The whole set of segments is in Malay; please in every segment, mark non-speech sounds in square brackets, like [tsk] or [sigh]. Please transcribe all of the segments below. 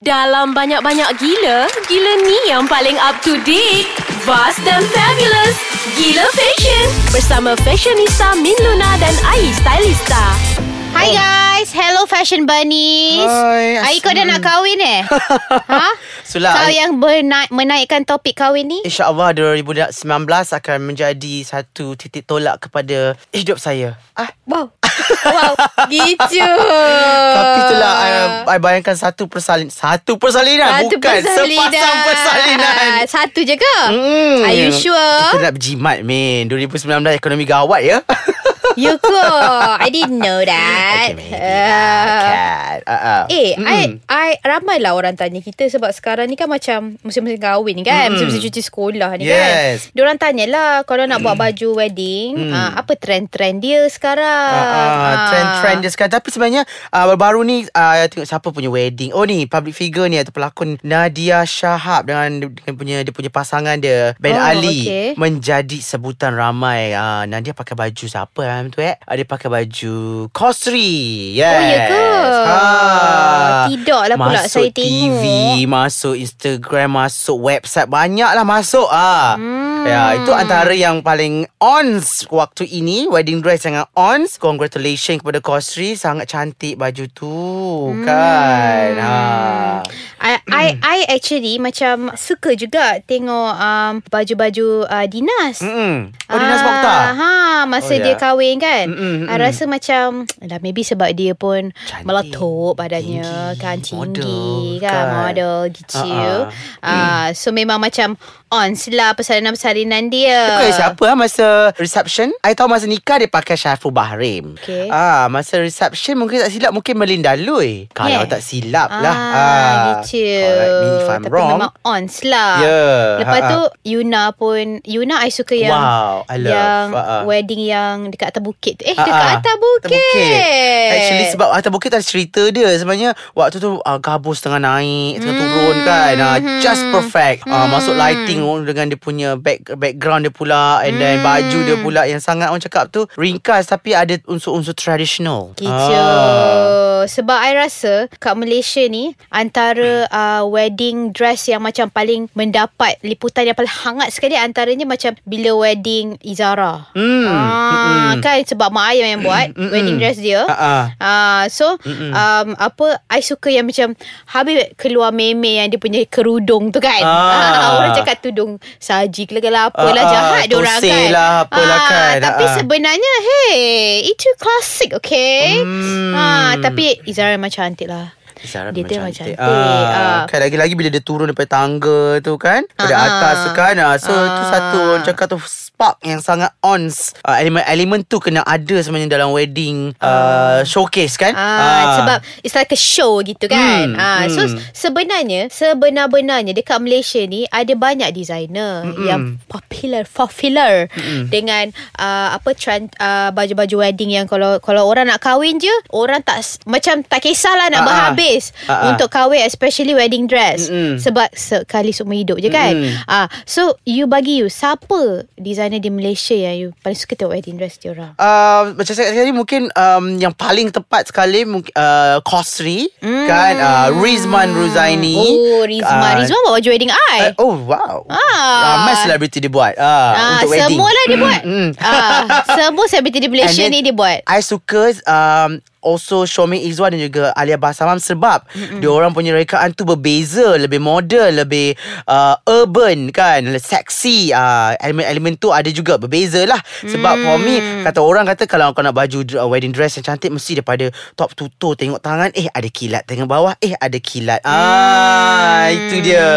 Dalam banyak-banyak gila, gila ni yang paling up to date. Vast dan fabulous. Gila Fashion. Bersama fashionista Min Luna dan Ai Stylista. Hi guys, hello fashion bunnies. Hai, Ai kau dah nak kahwin eh? [laughs] ha? Sulah, Kau I- yang berna- menaikkan topik kahwin ni? InsyaAllah 2019 akan menjadi satu titik tolak kepada hidup saya. Ah, Wow. wow, [laughs] gitu. tapi itulah I, I bayangkan satu persalin satu persalinan Satu bukan persalinan. sepasang persalinan. Satu je ke? Hmm. Are you sure? Kita nak berjimat, Min. 2019 ekonomi gawat ya. [laughs] You ke? I didn't know that. okay, kan. Uh, uh. Eh, Mm-mm. I, I ramailah orang tanya kita sebab sekarang ni kan macam musim-musim kahwin ni kan, Mm-mm. musim-musim cuti sekolah ni Yes. kan. Diorang tanyalah kalau nak buat baju wedding, Mm. ah, apa trend-trend dia sekarang? Uh, uh, Ah. Trend-trend dia sekarang Tapi sebenarnya uh, Baru-baru ni uh, Tengok siapa punya wedding Oh ni public figure ni Atau pelakon Nadia Shahab Dengan, dengan punya Dia punya pasangan dia Ben Oh, Ali okay. Menjadi sebutan ramai uh, Nadia pakai baju siapa uh, tu eh uh, Dia pakai baju Kosri Yes Oh, ya ke? Ah. Tidaklah pula masuk saya TV, tengok. Masuk Instagram Masuk website Banyak lah masuk ah. Hmm. Ya itu antara yang paling ons Waktu ini Wedding dress sangat ons Congratulations kepada Kosri Sangat cantik baju tu Hmm. Kan ha. I, I, I actually macam suka juga tengok um, baju-baju uh, dinas. Mm-mm. Oh Dinas Mokhtar Ha, masa Oh, ya. dia kahwin kan. Mm-mm, I rasa macam [tsk] dah maybe sebab dia pun Cantik. meletup badannya Tinggi. kan tinggi Model, kan, kan. model gitu. Ha-ha. Ah, so memang macam ons lah persalinan-persalinan dia. Bukan siapa ah masa reception I tahu masa nikah dia pakai Syaful Bahrim Okay. ah, Masa reception mungkin tak silap Mungkin Melinda Lui Kalau Yeah. tak silap Ah, lah gitu. Correct me if I'm Tapi wrong memang ons lah. Yeah, Lepas ha-ha. tu Yuna pun Yuna I suka yang Wow, I love. yang Ha-ha. wedding yang dekat atas bukit tu. Eh Ah, dekat ah. atas bukit. Atas bukit. Actually sebab atas bukit ada cerita dia Sebenarnya waktu tu uh, gabus tengah naik Tengah turun kan uh, Just perfect uh, Masuk lighting Dengan dia punya back, background dia pula And then baju dia pula Yang sangat orang cakap tu Ringkas Tapi ada unsur-unsur traditional Gitu. Ah. Sebab I rasa kat Malaysia ni antara uh, wedding dress yang macam paling mendapat liputan yang paling hangat sekali antaranya macam bila wedding Izara. Hmm. Ah, kan sebab mak ayah yang buat Mm-mm. wedding dress dia. Ha-ha. Ah, so um, apa I suka yang macam habis keluar meme yang dia punya kerudung tu kan. Ah. Ah, [laughs] orang cakap tudung saji ke lah apalah Ah, ah, jahat dia orang tosai kan. lah, apalah kan. Tapi Ah. sebenarnya hey itu klasik okay. Hmm. Ah, tapi Izara memang cantik lah. Zara Dia memang memang cantik. cantik. Ah, Ah. Kan lagi-lagi bila dia turun daripada tangga tu kan. Pada Ah, atas tu kan. Ah, so ah. tu satu orang cakap tu spark yang sangat ons. Ah, elemen-elemen tu kena ada sebenarnya dalam wedding uh, showcase kan. Ah, sebab it's like a show gitu kan. Hmm, ah, so hmm. sebenarnya sebenar-benarnya dekat Malaysia ni ada banyak designer Mm-mm. yang popular popular Mm-mm. dengan uh, apa trend uh, baju-baju wedding yang kalau kalau orang nak kahwin je orang tak macam tak kisahlah nak Ah, ah. berhabis Ah, ah. untuk kahwin especially wedding dress Mm-mm. sebab sekali seumur hidup je kan. Mm-mm. Ah, so you bagi you siapa designer di Malaysia yang you paling suka tengok wedding dress dia orang? Uh, macam saya kata tadi mungkin um, yang paling tepat sekali mungkin uh, Kosri Hmm. kan uh, Rizman Ruzaini Oh, Rizman. Ah, Rizman buat baju wedding I. uh, oh wow Ah. ramai selebriti dia buat uh, Ah, untuk wedding semua lah dia buat. Mm. ah, semua selebriti di Malaysia then ni dia buat. I suka um, Also Shomi Izwan dan juga Alia Basamam Sebab mm dia orang punya rekaan tu berbeza Lebih modern Lebih uh, urban kan. Seksi. Uh, Elemen-elemen tu ada juga Berbeza lah. Sebab for me Kata orang kata Kalau kau nak baju uh, wedding dress yang cantik Mesti daripada top to toe Tengok tangan Eh ada kilat Tengok bawah Eh ada kilat. Ah Itu dia.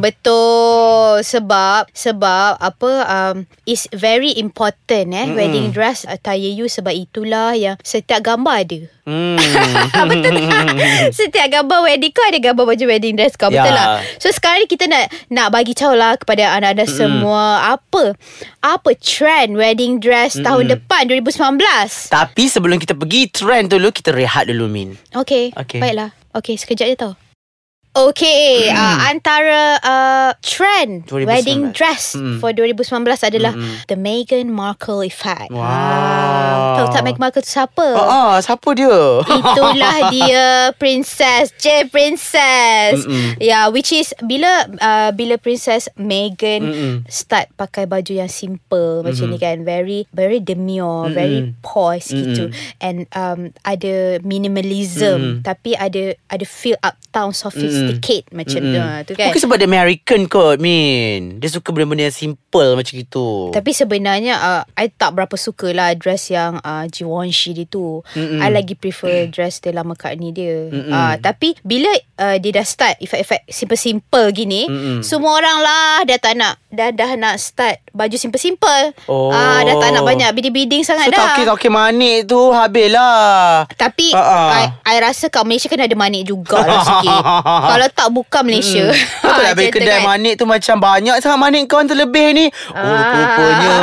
Betul. Sebab sebab apa um, is very important eh Mm-mm. wedding dress attire you sebab itulah yang setiap gambar ada. Hmm. [laughs] betul [laughs] tak? Setiap gambar wedding kau ada gambar baju wedding dress kau betul Ya. lah. So sekarang ni kita nak nak bagi tahu lah kepada anda-anda semua apa apa trend wedding dress tahun depan 2019. Tapi sebelum kita pergi Trend dulu Kita rehat dulu Min Okay, Okay. baiklah. Okay, sekejap je tau. Okay, uh, antara uh, trend 2019. wedding dress Mm. for 2019 adalah the Meghan Markle effect. Wow. Ah, tahu tak Meghan Markle tu siapa? Ah, ah, siapa dia? Itulah [laughs] dia princess, J princess. Mm-mm. Yeah, which is bila uh, bila princess Meghan Mm-mm. start pakai baju yang simple macam ni kan, very very demure, very poised gitu. And um ada minimalism tapi ada ada feel uptown sophisticate macam tu, ah, tu kan. Mungkin sebab dia American kot Min Dia suka benda-benda yang simple Macam gitu Tapi sebenarnya uh, I tak berapa suka lah Dress yang uh, Givenchy dia tu Mm-mm. I lagi prefer dress Stella McCartney dia uh, Tapi Bila uh, dia dah start Efek-efek simple-simple gini Mm-mm. Semua orang lah Dah tak nak Dah dah nak start Baju simple-simple Oh. Ah, Dah tak nak banyak Bidding-bidding sangat So dah takir-takir manik tu Habis lah tapi ah. I, I rasa kat Malaysia kan ada manik jugalah sikit. [laughs] Kalau tak bukan Malaysia. Betul lah [laughs] Habis kedai kan. manik tu Macam banyak sangat manik Kau terlebih ni Oh Ah. rupanya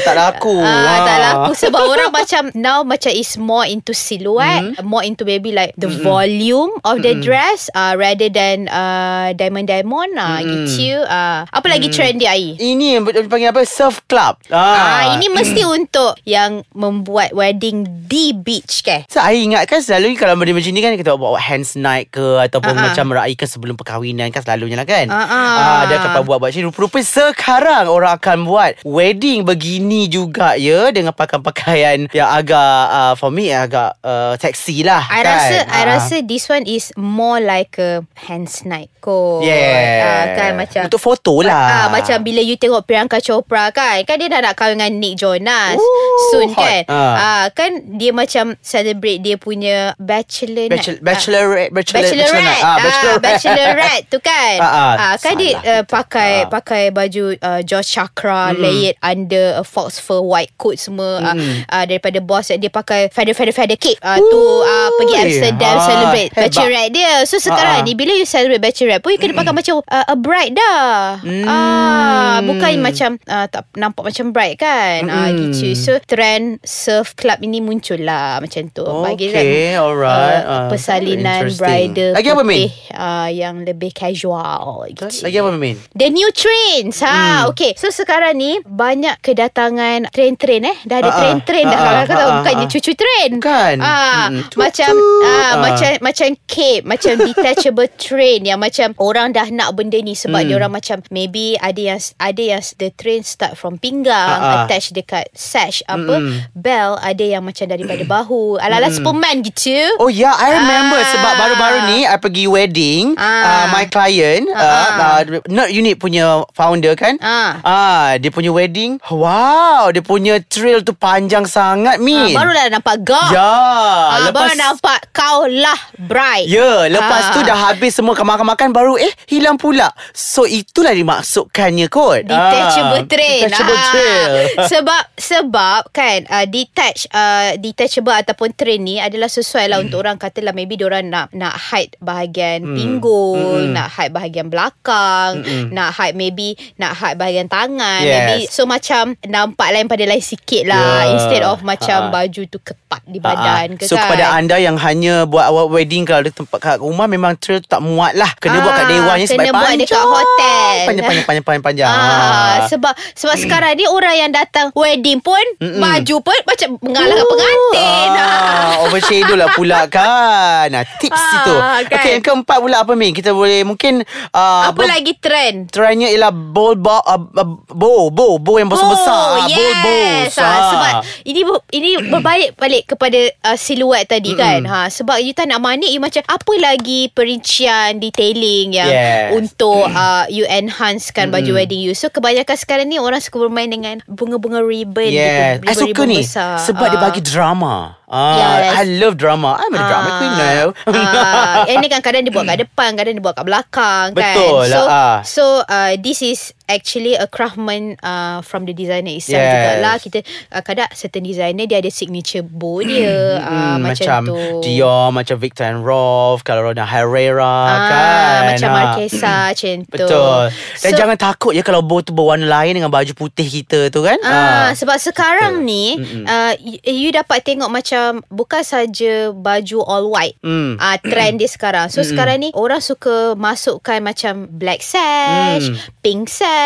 Tak laku Ah, tak Ah. laku sebab orang macam now macam is more into silhouette, Hmm. more into maybe like the volume of the dress uh, rather than uh, diamond diamond ah gitu. Ah, apa lagi trend dia ai? Ini yang dipanggil apa Surf club Ah, ini mesti untuk yang membuat wedding di beach ke? So, I ingat kan selalu kalau benda macam ni kan kita buat hands night ke ataupun Ah, ah. macam meraihkan sebelum perkahwinan kan selalunya lah kan. Ah, ah. dia akan buat buat macam. Rupa-rupa sekarang orang akan buat wedding begini juga ya dengan pakaian-pakaian yang agak uh, for me agak uh, seksi lah. I kan? rasa I Ah. rasa this one is more like a hands night kot. Yeah. Ah, kan macam Untuk foto lah. Ah, macam bila you tengok Priyanka Chopra kan, kan dia dah nak kahwin dengan Nick Jonas Ooh, soon hot. kan. Ah. Ah. kan dia macam celebrate dia punya bachelor night. bachelorette, bachelor, Bachelorette ah, bachelorette. bachelorette tu kan [laughs] Ah, ah, kan dia uh, pakai Ah. pakai baju uh, George Chakra Mm-mm. layered under a fox fur white coat semua uh, Mm-mm. uh, daripada boss dia pakai feather feather feather cake uh, tu uh, pergi Amsterdam ah, celebrate hebat. bachelorette dia so sekarang Ah, ah. ni bila you celebrate bachelorette pun you kena pakai macam uh, a bride dah Mm. ah bukan macam uh, tak nampak macam bride kan ah Mm-mm. gitu so trend surf club ini muncul lah macam tu bagi Okay, alright. uh, persalinan interesting. bridal Lagi apa, putih, uh, yang lebih casual gitu. Lagi apa Min? The new trends ha Hmm. okay so sekarang ni banyak kedatangan trend-trend eh dah ada Ah, ah. trend-trend dah Ah, kalau ah, kau tahu ah, bukannya ah. cucu trend Bukan. ah Mm-mm. macam ah, Ah. macam macam cape macam [laughs] detachable train yang macam orang dah nak benda ni sebab Hmm. dia orang macam maybe ada yang ada yang the train start from pinggang Ah, ah. attach dekat sash apa Mm-mm. bell ada yang macam daripada bahu ala-ala Superman gitu Oh ya, yeah, I remember Ah. sebab baru-baru ni I pergi wedding Ah. uh, my client Ah. uh, uh, not unit punya founder kan. Ah. Ah, dia punya wedding. Wow, dia punya trail tu panjang sangat Ah, Min. barulah nampak gak Ya, Ah, lepas baru nampak kau lah bride. Ya, lepas Ah. tu dah habis semua makan-makan baru eh hilang pula. So itulah dimaksudkannya kot. Detachable Ah, train Detachable Ah, trail. [laughs] Sebab Sebab kan uh, Detach uh, Detachable ataupun train ni Adalah sesuai lah Untuk orang katalah Maybe diorang nak Nak hide bahagian Hmm. pinggul Mm-mm. Nak hide bahagian belakang Mm-mm. Nak hide maybe Nak hide bahagian tangan Yes. Maybe So macam Nampak lain pada lain sikit lah Yeah. Instead of macam Ah. Baju tu ketat di badan ke So kan kepada anda yang hanya buat awak wedding kalau ada tempat kat rumah memang trail tu tak muat lah. Kena buat kat Ah, dewannya sebab kena buat panjang. dekat hotel. Panjang panjang panjang panjang panjang. Ah, sebab sebab sekarang ni orang yang datang wedding pun Mm-mm. baju pun macam mengalahkan pengantin. Ah, [laughs] overshadow lah pula kan. Nah, tips Ah, itu. kan. Okay, yang keempat pula apa Min? Kita boleh mungkin uh, Apa lagi trend? Trendnya ialah bowl bowl, uh, uh, bowl, bowl, bowl yang besar-besar. Yes. Bowl bowls. Ah, sebab ini ini berbalik balik kepada uh, siluet tadi kan. Ha sebab you tak nak manik you macam apa lagi perincian detailing yang Yes. untuk uh, you enhancekan baju wedding you. So kebanyakan sekarang ni orang suka bermain dengan bunga-bunga ribbon Yes. gitu. I suka ribbon ni besar. sebab dia Ah. bagi drama. Ah, Yes. I love drama. I'm a drama queen now. Ah, yang ni kan kadang dia buat kat depan, kadang dia buat kat belakang kan. Betul So lah, ah. so uh, this is actually a craftsman uh, from the designer itself Yes. jugalah. Kita uh, kadang certain designer dia ada signature bow dia uh, macam, macam tu. Dior Macam Victor and Rolf Kalau Rona Herrera Ah, kan macam Ah. Marquesa [clears throat] macam tu. Betul Dan So- jangan takut je Kalau bow tu berwarna lain Dengan baju putih kita tu kan Ah, sebab sekarang Betul. ni uh, you, you dapat tengok macam bukan saja baju all white. Hmm. Ah trend dia sekarang. So sekarang ni orang suka masukkan macam black sash, Hmm. pink sash.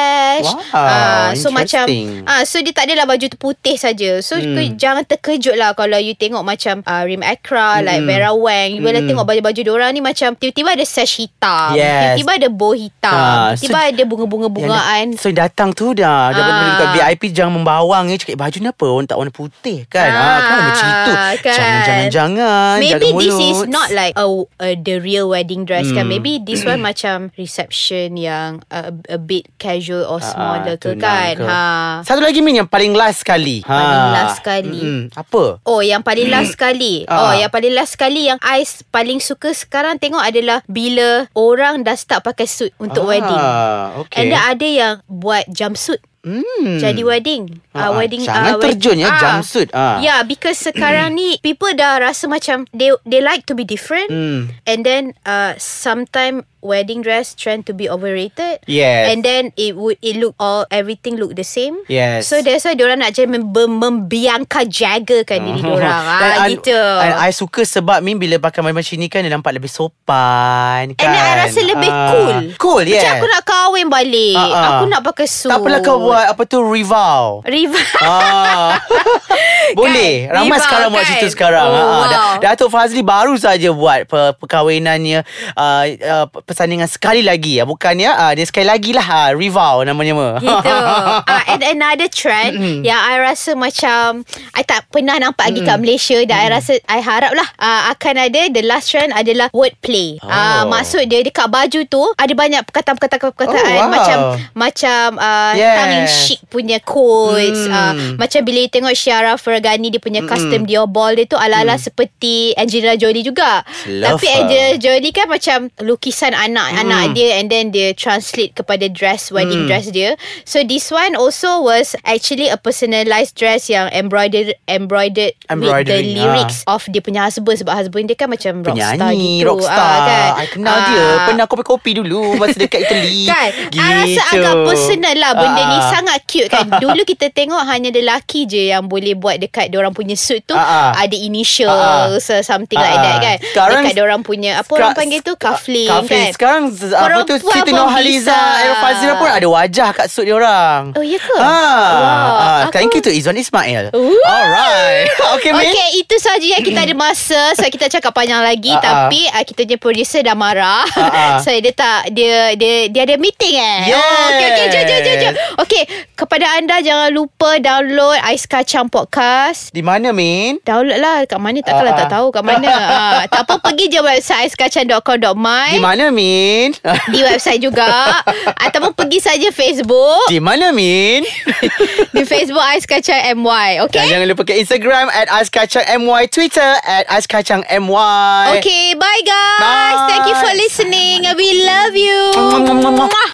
Wow, Ah so macam ah so dia tak adalah baju tu putih saja. So Hmm. jangan terkejut lah kalau you tengok macam uh, Rim Akra like Hmm. Vera Wang. You boleh tengok baju-baju diorang ni macam tiba-tiba ada sash hitam, Yes. tiba-tiba ada bow hitam, Ah, tiba-tiba so- ada bunga-bunga-bungaan. So yang datang tu dah Dapat Ah. dekat VIP Jangan membawang je Cakap baju ni apa Orang tak warna putih kan Ah, ah, Kan macam itu kan. Jangan jangan jangan Maybe jaga this is not like a, a the real wedding dress kan. Hmm. Maybe this one [clears throat] macam reception yang a, a bit casual or smaller Ah, ke kan. ke. Ha. Satu lagi Min Yang paling last sekali Paling last sekali. Mm-mm. Apa Oh yang paling last sekali Ah. Oh yang paling last sekali Yang I paling suka sekarang Tengok adalah Bila orang dah start pakai suit Untuk Ah, wedding okay. And then ada yang Buat jumpsuit Hmm. Jadi wedding uh, Wedding jangan wed- terjun ya, jumpsuit. Ah. Yeah because sekarang ni People dah rasa macam They they like to be different Hmm. And then uh, Sometime Wedding dress Trend to be overrated Yes. And then It would It look all Everything look the same Yes. So that's why Diorang nak jadi mem- Membiangkan Jagakan diri diorang Dan [laughs] ah, I- Gitu And I suka sebab Min bila pakai macam ni kan Dia nampak lebih sopan kan And then I rasa lebih Ah. cool Cool yes Macam aku nak kahwin balik ah. Aku nak pakai suit Tak apalah kau buat Apa tu Rival Riva Ah. [laughs] Boleh Kan? Ramai Rival sekarang buat kan? situ sekarang Oh, Ah, ah. wow. Da- Datuk Fazli baru saja buat per- Perkahwinannya uh, uh, Persandingan sekali lagi ya. Bukan ya uh, Dia sekali lagi lah uh, Rival namanya. Gitu uh, [laughs] And another trend Yang I rasa macam I tak pernah nampak lagi kat Malaysia Dan I rasa I harap lah uh, Akan ada The last trend adalah Wordplay Oh. uh, Maksud dia Dekat baju tu Ada banyak perkataan-perkataan Oh, wow. Macam Macam uh, Yes. Tongue cheek punya quotes Hmm. uh, Macam bila you tengok Syara Fergani Dia punya custom Dior ball Dia tu ala-ala seperti Angelina Jolie juga. Love Tapi her. Angelina Jolie kan macam Lukisan anak-anak dia And then dia translate kepada dress Wedding Hmm. dress dia. So this one also was Actually a personalised dress Yang embroidered Embroidered With the Embroidering, lyrics Of dia punya husband Sebab husband dia kan macam Rockstar Penyanyi gitu. Rockstar. Ah, kan? I kenal Ah. dia Pernah kopi-kopi dulu Masa dekat Italy. Kan? Gitu I rasa agak personal lah Benda ni. Ah. Sangat cute kan [laughs] Dulu kita tengok Hanya lelaki je Yang boleh buat Dekat orang punya suit tu ah. Ada initial Ah, so Something like Ah, that kan Sekarang- Dekat orang punya Apa Sekar- orang panggil tu Cufflink Cufflink. kan Sekarang apa tu Siti pun Nurhaliza bisa. Aero Fazira pun ada wajah kat suit dia orang. Oh, ya ke? Ah, Wow, ah, aku- Thank you to Izwan Ismail. Ooh. Alright. [laughs] Okay, Min. Okay itu saja yang kita ada masa [laughs] So kita cakap panjang lagi ah. Tapi uh, kita punya producer dah marah Ah, ah. So dia tak Dia dia dia ada meeting eh Yes. oh, Okay okay jom jom jom jom Okay Kepada anda jangan lupa download Ais Kacang Podcast Di mana, Min? Download lah kat mana Takkanlah Ah, ah. tak tahu kat mana [laughs] ah, Tak apa pergi je website aiskacang.com.my Di mana, Min? [laughs] Di website juga Ataupun pergi saja Facebook Di mana, Min? [laughs] Di Facebook Ais Kacang MY Dan Okay jangan lupa ke Instagram At Aiskacang MY Twitter At Aiskacang MY Okay, bye guys. Bye. Thank you for listening. We love you.